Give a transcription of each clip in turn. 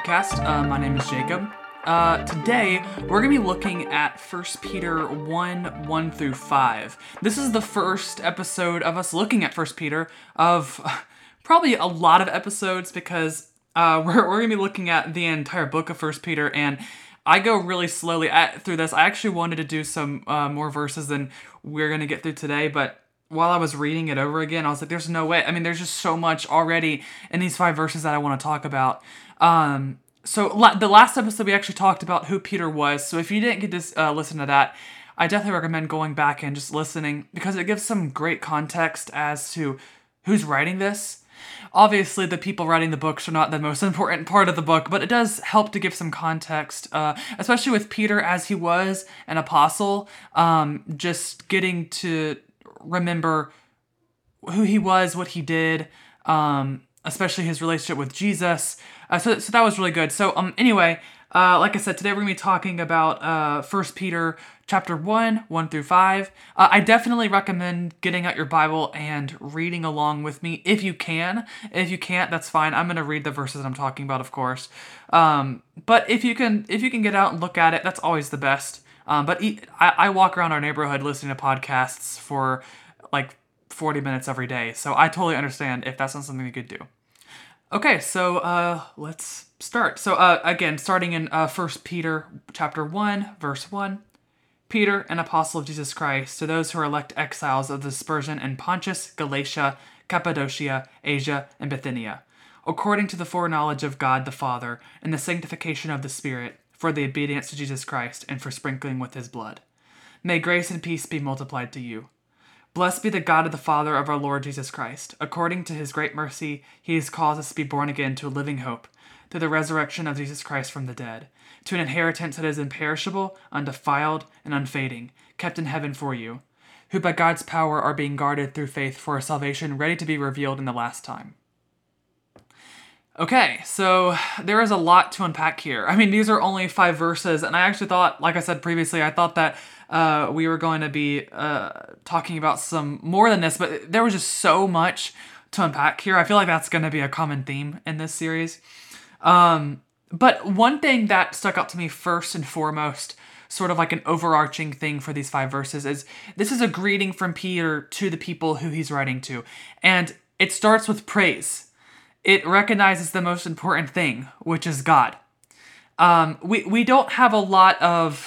podcast. Uh, my name is Jacob. Uh, today, we're going to be looking at 1 Peter 1 1 through 5. This is the first episode of us looking at 1 Peter, of probably a lot of episodes because uh, we're, we're going to be looking at the entire book of 1 Peter, and I go really slowly at, through this. I actually wanted to do some uh, more verses than we're going to get through today, but while I was reading it over again, I was like, there's no way. I mean, there's just so much already in these five verses that I want to talk about. Um, so la- the last episode we actually talked about who Peter was. So if you didn't get to uh, listen to that, I definitely recommend going back and just listening because it gives some great context as to who's writing this. Obviously, the people writing the books are not the most important part of the book, but it does help to give some context, uh, especially with Peter as he was an apostle. Um, just getting to remember who he was, what he did, um, especially his relationship with Jesus. Uh, so, so that was really good. So, um, anyway, uh, like I said, today we're gonna be talking about uh, First Peter chapter one, one through five. Uh, I definitely recommend getting out your Bible and reading along with me if you can. If you can't, that's fine. I'm gonna read the verses I'm talking about, of course. Um, but if you can, if you can get out and look at it, that's always the best. Um, but I walk around our neighborhood listening to podcasts for like 40 minutes every day. So I totally understand if that's not something you could do. Okay, so uh, let's start. So uh, again, starting in uh, 1 Peter chapter 1, verse 1. Peter, an apostle of Jesus Christ, to those who are elect exiles of the dispersion in Pontus, Galatia, Cappadocia, Asia, and Bithynia, according to the foreknowledge of God the Father, and the sanctification of the Spirit, for the obedience to Jesus Christ, and for sprinkling with his blood. May grace and peace be multiplied to you. Blessed be the God of the Father of our Lord Jesus Christ. According to his great mercy, he has caused us to be born again to a living hope, through the resurrection of Jesus Christ from the dead, to an inheritance that is imperishable, undefiled, and unfading, kept in heaven for you, who by God's power are being guarded through faith for a salvation ready to be revealed in the last time. Okay, so there is a lot to unpack here. I mean, these are only five verses, and I actually thought, like I said previously, I thought that uh, we were going to be uh, talking about some more than this, but there was just so much to unpack here. I feel like that's going to be a common theme in this series. Um, but one thing that stuck out to me first and foremost, sort of like an overarching thing for these five verses, is this is a greeting from Peter to the people who he's writing to. And it starts with praise it recognizes the most important thing, which is God. Um, we, we don't have a lot of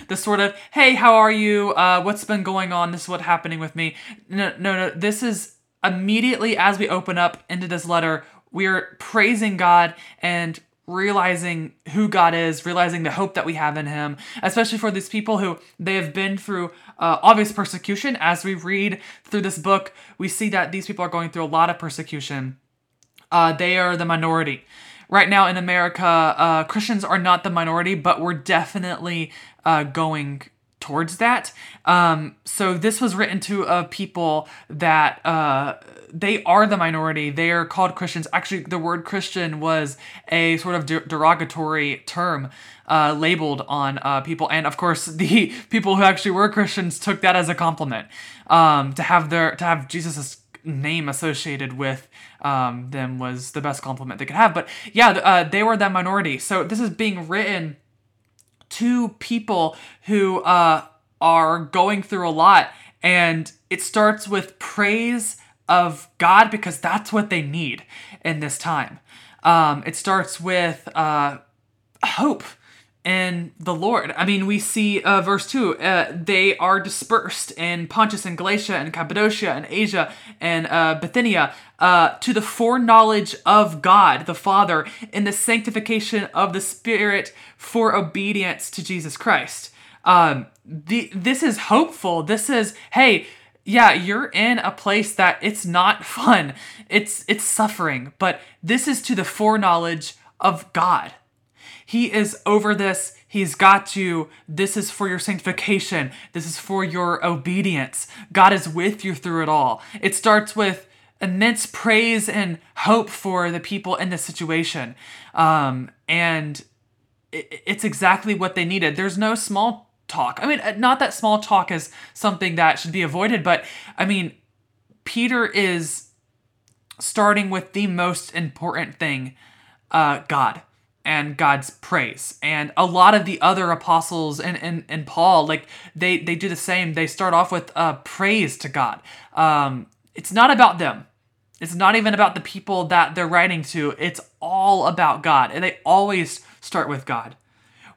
the sort of, hey, how are you? Uh, what's been going on? This is what's happening with me. No, no, no. This is immediately as we open up into this letter, we're praising God and realizing who God is, realizing the hope that we have in Him, especially for these people who they have been through uh, obvious persecution. As we read through this book, we see that these people are going through a lot of persecution. Uh, they are the minority. Right now in America, uh, Christians are not the minority, but we're definitely uh, going towards that. Um, so this was written to a people that uh, they are the minority. They are called Christians. Actually, the word Christian was a sort of de- derogatory term uh, labeled on uh, people, and of course, the people who actually were Christians took that as a compliment um, to have their to have Jesus' name associated with um, them was the best compliment they could have. But yeah, uh, they were that minority. So this is being written to people who uh, are going through a lot, and it starts with praise of God because that's what they need in this time. Um, it starts with uh, hope in the Lord. I mean, we see uh, verse 2 uh, they are dispersed in Pontus and Galatia and Cappadocia and Asia and uh, Bithynia uh, to the foreknowledge of God the Father in the sanctification of the Spirit for obedience to Jesus Christ. Um, the, this is hopeful. This is, hey, yeah, you're in a place that it's not fun. It's it's suffering, but this is to the foreknowledge of God. He is over this. He's got you. This is for your sanctification. This is for your obedience. God is with you through it all. It starts with immense praise and hope for the people in this situation. Um, and it, it's exactly what they needed. There's no small talk. I mean, uh, not that small talk is something that should be avoided, but I mean, Peter is starting with the most important thing uh, God and God's praise. And a lot of the other apostles and, and, and Paul, like they, they do the same. They start off with uh, praise to God. Um, it's not about them. It's not even about the people that they're writing to. It's all about God. And they always start with God.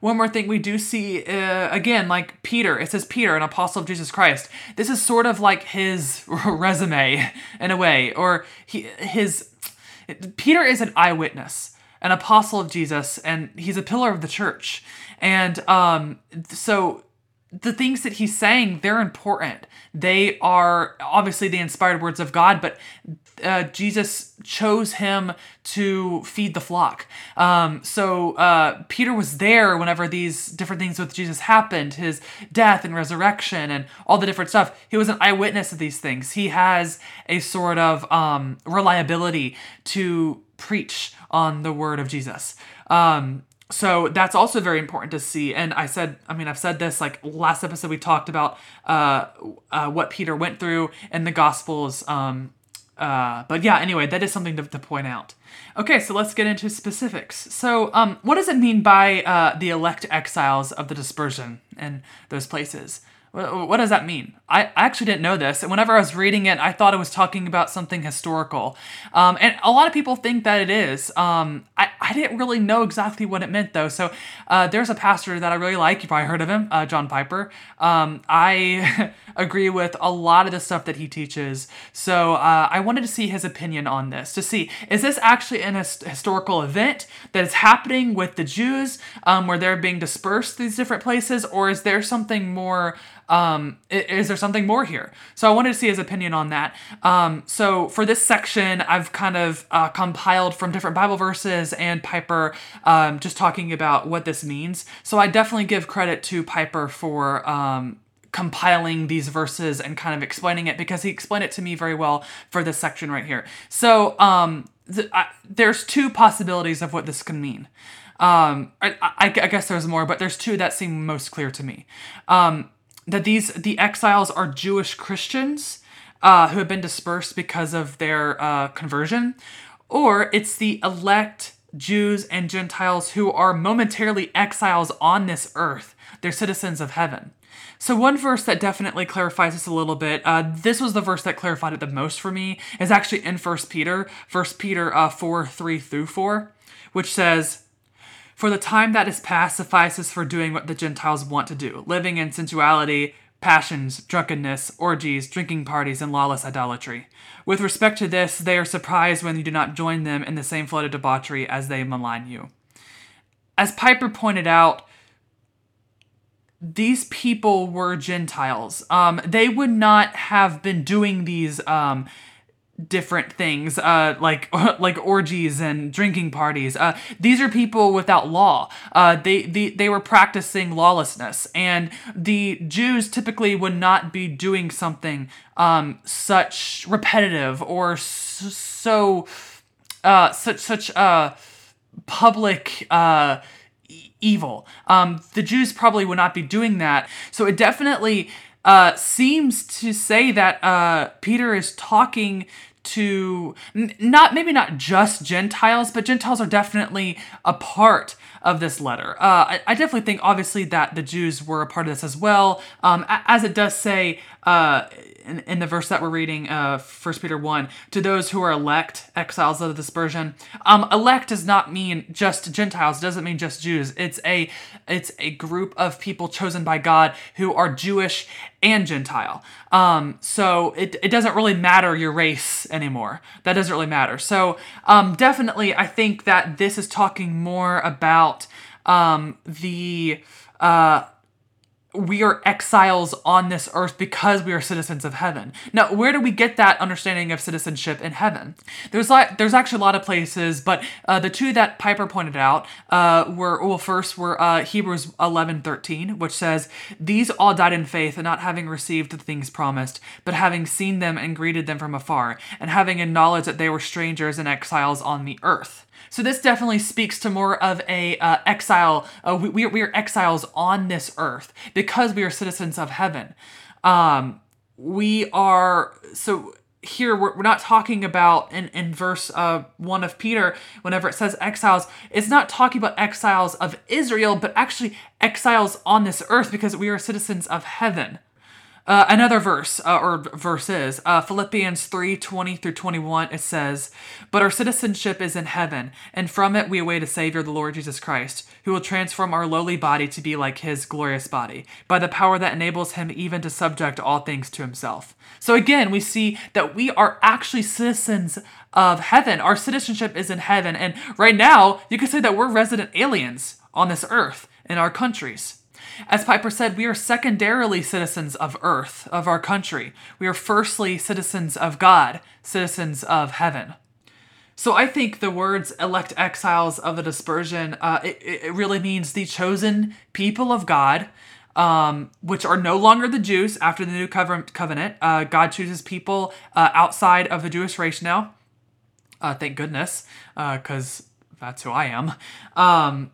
One more thing we do see, uh, again, like Peter, it says Peter, an apostle of Jesus Christ. This is sort of like his resume in a way, or he, his. Peter is an eyewitness, an apostle of Jesus, and he's a pillar of the church. And um, so the things that he's saying, they're important. They are obviously the inspired words of God, but uh, Jesus chose him to feed the flock. Um, so uh, Peter was there whenever these different things with Jesus happened his death and resurrection and all the different stuff. He was an eyewitness of these things. He has a sort of um, reliability to preach on the word of Jesus. Um, so that's also very important to see and i said i mean i've said this like last episode we talked about uh, uh, what peter went through in the gospels um, uh, but yeah, anyway, that is something to, to, point out. Okay, so let's get into specifics. So, um, what does it mean by uh, the elect exiles of the dispersion in those places? What does that mean? I actually didn't know this. And whenever I was reading it, I thought it was talking about something historical. Um, and a lot of people think that it is. Um, I, I didn't really know exactly what it meant, though. So uh, there's a pastor that I really like. You probably heard of him, uh, John Piper. Um, I agree with a lot of the stuff that he teaches. So uh, I wanted to see his opinion on this to see is this actually an his- historical event that is happening with the Jews um, where they're being dispersed to these different places, or is there something more? Um, is there something more here? So I wanted to see his opinion on that. Um, so for this section, I've kind of uh, compiled from different Bible verses and Piper um, just talking about what this means. So I definitely give credit to Piper for um, compiling these verses and kind of explaining it because he explained it to me very well for this section right here. So um, th- I, there's two possibilities of what this can mean. Um, I, I, I, guess there's more, but there's two that seem most clear to me. Um, that these the exiles are Jewish Christians uh, who have been dispersed because of their uh, conversion, or it's the elect Jews and Gentiles who are momentarily exiles on this earth. They're citizens of heaven. So one verse that definitely clarifies this a little bit. Uh, this was the verse that clarified it the most for me. Is actually in First Peter, First Peter uh, four three through four, which says. For the time that is past suffices for doing what the Gentiles want to do, living in sensuality, passions, drunkenness, orgies, drinking parties, and lawless idolatry. With respect to this, they are surprised when you do not join them in the same flood of debauchery as they malign you. As Piper pointed out, these people were Gentiles. Um, they would not have been doing these um, different things uh like like orgies and drinking parties. Uh these are people without law. Uh they they, they were practicing lawlessness. And the jews typically would not be doing something um such repetitive or so uh such such uh public uh evil. Um the jews probably would not be doing that. So it definitely uh, seems to say that uh, Peter is talking to not maybe not just Gentiles, but Gentiles are definitely a part of this letter. Uh, I, I, definitely think, obviously, that the Jews were a part of this as well, um, as it does say uh, in, in, the verse that we're reading, uh, 1 Peter 1, to those who are elect, exiles of the dispersion. Um, elect does not mean just Gentiles, doesn't mean just Jews. It's a it's a group of people chosen by God who are Jewish and Gentile. Um, so it, it doesn't really matter your race anymore. That doesn't really matter. So um, definitely, I think that this is talking more about um, the uh, we are exiles on this earth because we are citizens of heaven. Now, where do we get that understanding of citizenship in heaven? There's like there's actually a lot of places, but uh, the two that Piper pointed out uh, were well, first were uh, Hebrews 11:13, which says, "These all died in faith, and not having received the things promised, but having seen them and greeted them from afar, and having acknowledged that they were strangers and exiles on the earth." So this definitely speaks to more of a uh, exile. Uh, we, we are exiles on this earth because we are citizens of heaven. Um, we are so here we're, we're not talking about in, in verse uh, 1 of peter whenever it says exiles it's not talking about exiles of israel but actually exiles on this earth because we are citizens of heaven uh, another verse uh, or verses. Uh, philippians 3 20 through 21 it says but our citizenship is in heaven and from it we await a savior the lord jesus christ who will transform our lowly body to be like his glorious body by the power that enables him even to subject all things to himself. So again we see that we are actually citizens of heaven. Our citizenship is in heaven and right now you could say that we're resident aliens on this earth in our countries as Piper said, we are secondarily citizens of earth, of our country. We are firstly citizens of God, citizens of heaven. So I think the words elect exiles of the dispersion, uh, it, it really means the chosen people of God, um, which are no longer the Jews after the new covenant. Uh, God chooses people uh, outside of the Jewish race now. Uh, thank goodness, because uh, that's who I am. Um,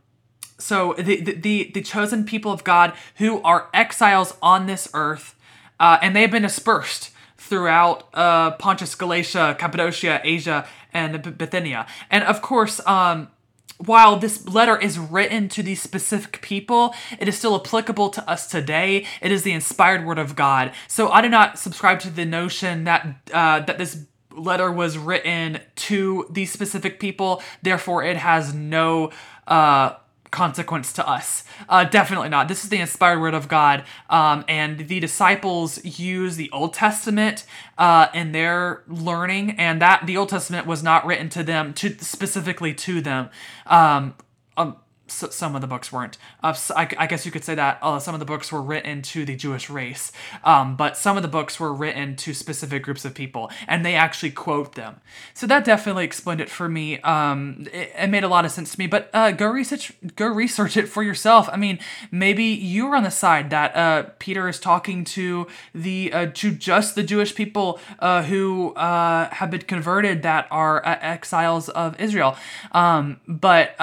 so the, the the chosen people of God who are exiles on this earth, uh, and they've been dispersed throughout uh, Pontus, Galatia, Cappadocia, Asia, and Bithynia. And of course, um, while this letter is written to these specific people, it is still applicable to us today. It is the inspired word of God. So I do not subscribe to the notion that uh, that this letter was written to these specific people. Therefore, it has no uh, consequence to us. Uh, definitely not. This is the inspired word of God, um, and the disciples use the Old Testament uh, in their learning, and that the Old Testament was not written to them, to specifically to them. Um, um, so some of the books weren't. Uh, I, I, guess you could say that uh, some of the books were written to the Jewish race, um, but some of the books were written to specific groups of people, and they actually quote them. So that definitely explained it for me. Um, it, it, made a lot of sense to me. But uh, go research, go research it for yourself. I mean, maybe you're on the side that uh, Peter is talking to the uh, to just the Jewish people uh, who have been converted that are exiles of Israel. Um, but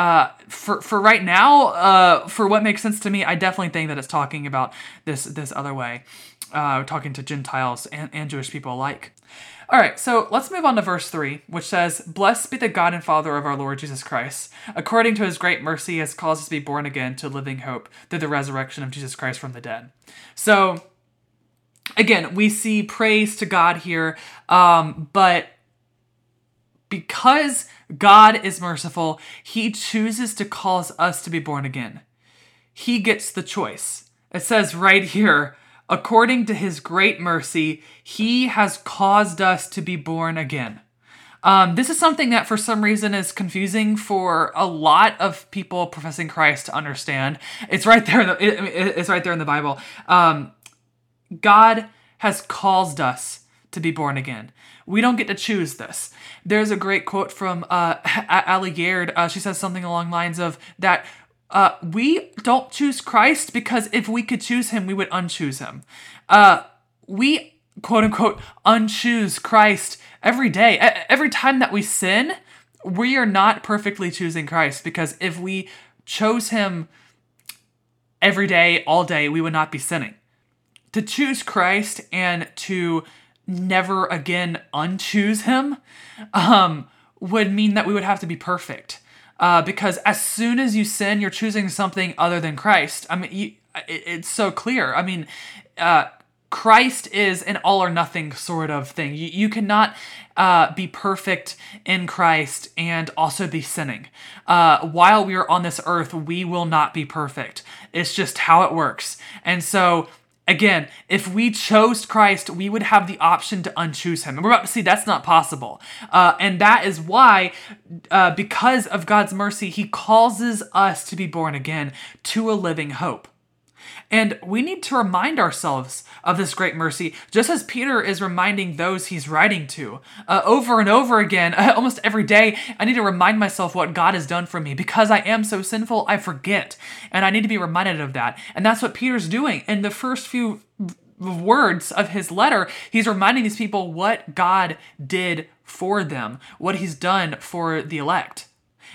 for for right now, uh, for what makes sense to me, I definitely think that it's talking about this this other way, uh, talking to Gentiles and, and Jewish people alike. All right, so let's move on to verse 3, which says, Blessed be the God and Father of our Lord Jesus Christ. According to his great mercy, has caused us to be born again to living hope through the resurrection of Jesus Christ from the dead. So, again, we see praise to God here, um, but because God is merciful, He chooses to cause us to be born again. He gets the choice. It says right here, according to His great mercy, He has caused us to be born again. Um, this is something that for some reason is confusing for a lot of people professing Christ to understand. It's right there. In the, it, it's right there in the Bible. Um, God has caused us to be born again. We don't get to choose this. There's a great quote from uh, Ali Gaird. Uh, she says something along lines of that uh, we don't choose Christ because if we could choose him, we would unchoose him. Uh, we, quote unquote, unchoose Christ every day. Every time that we sin, we are not perfectly choosing Christ because if we chose him every day, all day, we would not be sinning. To choose Christ and to never again unchoose him um, would mean that we would have to be perfect. Uh, because as soon as you sin, you're choosing something other than Christ. I mean, you, it, it's so clear. I mean, uh, Christ is an all or nothing sort of thing. You, you cannot uh, be perfect in Christ and also be sinning. Uh, while we are on this earth, we will not be perfect. It's just how it works. And so Again, if we chose Christ, we would have the option to unchoose him. And we're about to see that's not possible. Uh, and that is why, uh, because of God's mercy, he causes us to be born again to a living hope. And we need to remind ourselves of this great mercy, just as Peter is reminding those he's writing to. Uh, over and over again, uh, almost every day, I need to remind myself what God has done for me. Because I am so sinful, I forget. And I need to be reminded of that. And that's what Peter's doing. In the first few words of his letter, he's reminding these people what God did for them, what he's done for the elect.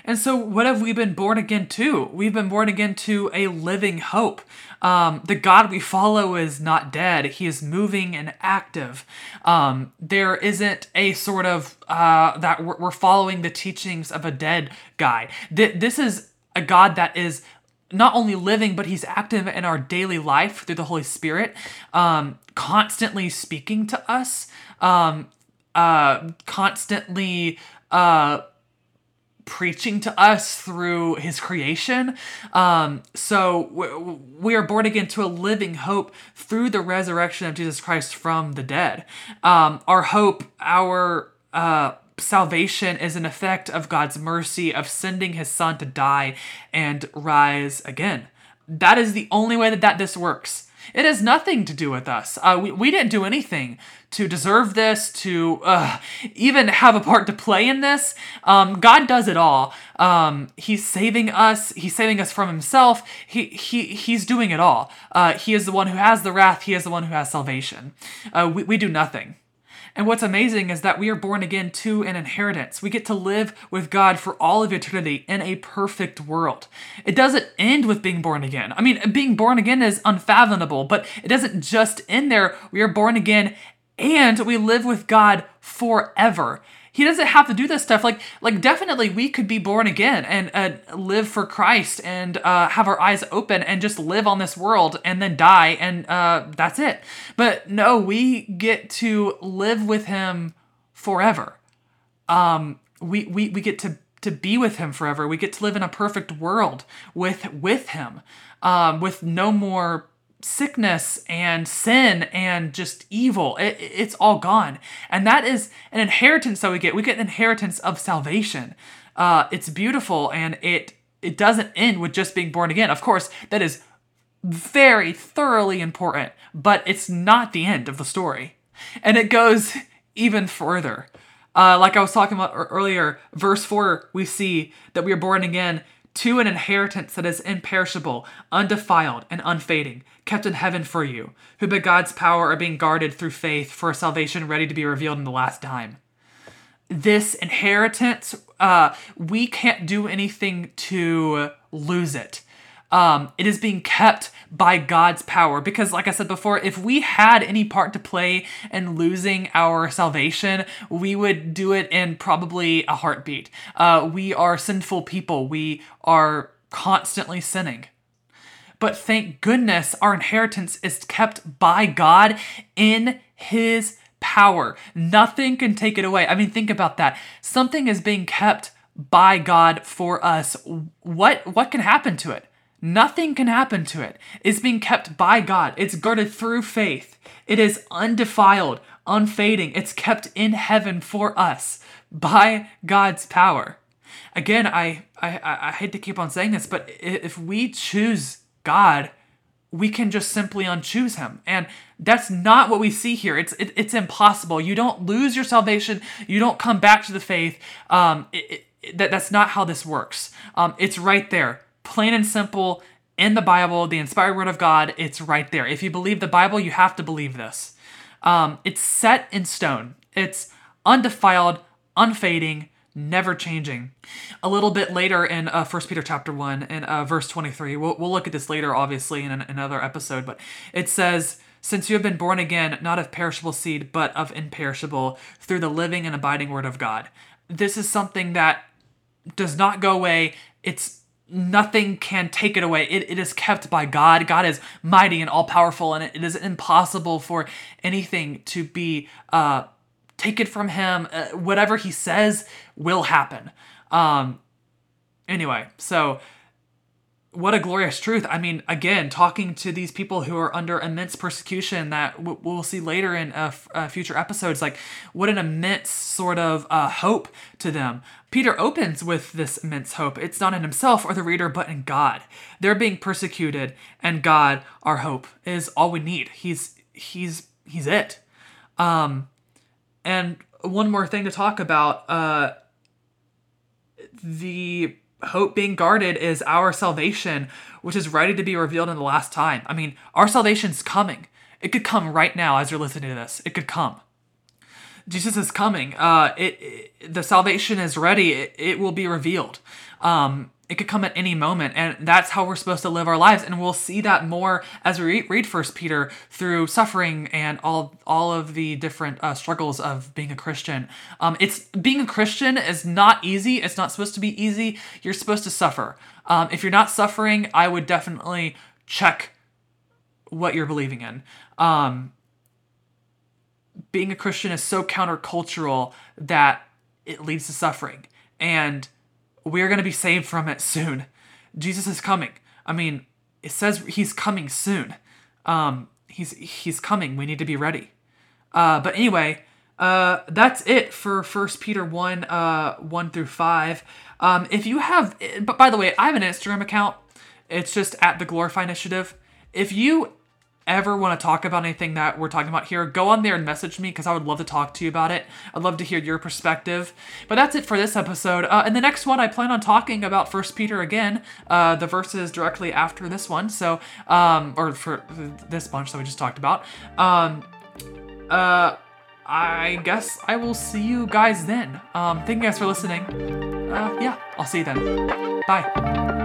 And so, what have we been born again to? We've been born again to a living hope. Um, the God we follow is not dead, He is moving and active. Um, there isn't a sort of uh, that we're, following the teachings of a dead guy. Th- this is a God that is not only living, but he's active in our daily life through the Holy Spirit, um, constantly speaking to us, um, uh, constantly uh, preaching to us through his creation. Um, so we are born again to a living hope through the resurrection of Jesus Christ from the dead. Um, our hope, our uh, salvation is an effect of God's mercy of sending his son to die and rise again. That is the only way that, that this works. It has nothing to do with us. Uh, we, we didn't do anything to deserve this, to uh, even have a part to play in this. Um, God does it all. Um, he's saving us. He's saving us from himself. He, he, he's doing it all. Uh, he is the one who has the wrath. He is the one who has salvation. Uh, we, we do nothing. And what's amazing is that we are born again to an inheritance. We get to live with God for all of eternity in a perfect world. It doesn't end with being born again. I mean, being born again is unfathomable, but it doesn't just end there. We are born again and we live with God forever. He doesn't have to do this stuff. Like, like definitely, we could be born again and uh, live for Christ and uh, have our eyes open and just live on this world and then die and uh, that's it. But no, we get to live with Him forever. Um, we we we get to to be with Him forever. We get to live in a perfect world with with Him, um, with no more sickness and sin and just evil. It, it's all gone. And that is an inheritance that we get. We get an inheritance of salvation. Uh, it's beautiful and it it doesn't end with just being born again. Of course, that is very thoroughly important, but it's not the end of the story. And it goes even further. Uh, like I was talking about earlier, verse 4, we see that we are born again to an inheritance that is imperishable, undefiled, and unfading, kept in heaven for you, who by God's power are being guarded through faith for a salvation ready to be revealed in the last time. This inheritance, uh, we can't do anything to lose it um, it is being kept by God's power. Because, like I said before, if we had any part to play in losing our salvation, we would do it in probably a heartbeat. Uh, we are sinful people, we are constantly sinning. But thank goodness our inheritance is kept by God in His power. Nothing can take it away. I mean, think about that. Something is being kept by God for us. What what can happen to it? Nothing can happen to it. It's being kept by God. It's guarded through faith. It is undefiled, unfading. It's kept in heaven for us by God's power. Again, I, I, I hate to keep on saying this, but if we choose God, we can just simply unchoose him. And that's not what we see here. It's it, it's impossible. You don't lose your salvation. You don't come back to the faith. Um, it, it, that, that's not how this works. Um, it's right there plain and simple in the Bible, the inspired word of God. It's right there. If you believe the Bible, you have to believe this. Um, it's set in stone. It's undefiled, unfading, never changing. A little bit later in uh, 1 Peter chapter 1 and uh, verse 23, we'll, we'll look at this later, obviously, in an, another episode, but it says, Since you have been born again, not of perishable seed, but of imperishable, through the living and abiding word of God. This is something that does not go away. It's nothing can take it away. It, it is kept by God. God is mighty and all powerful, and it, it is impossible for anything to be uh, taken from Him. Uh, whatever He says will happen. Um, anyway, so what a glorious truth. I mean, again, talking to these people who are under immense persecution that w- we'll see later in uh, uh, future episodes, like what an immense sort of uh, hope to them. Peter opens with this immense hope. It's not in himself or the reader, but in God. They're being persecuted, and God, our hope, is all we need. He's he's he's it. Um, and one more thing to talk about. Uh, the hope being guarded is our salvation, which is ready to be revealed in the last time. I mean, our salvation's coming. It could come right now as you're listening to this. It could come. Jesus is coming. Uh, it, it the salvation is ready. It, it will be revealed. Um, it could come at any moment and that's how we're supposed to live our lives and we'll see that more as we read first peter through suffering and all all of the different uh, struggles of being a christian. Um, it's being a christian is not easy it's not supposed to be easy you're supposed to suffer. Um, if you're not suffering i would definitely check what you're believing in. Um, being a christian is so countercultural that it leads to suffering and we're going to be saved from it soon. Jesus is coming. I mean, it says he's coming soon. Um, he's he's coming. We need to be ready. Uh, but anyway, uh, that's it for First Peter one uh, one through five. Um, if you have, but by the way, I have an Instagram account. It's just at the Glorify Initiative. If you ever want to talk about anything that we're talking about here, go on there and message me because I would love to talk to you about it. I'd love to hear your perspective. But that's it for this episode. Uh, the next one, I plan on talking about First Peter again, uh, the verses directly after this one. So, um, or for this bunch that we just talked about. Um, uh, I guess I will see you guys then. Um, thank you guys for listening. Uh, yeah, I'll see you then. Bye.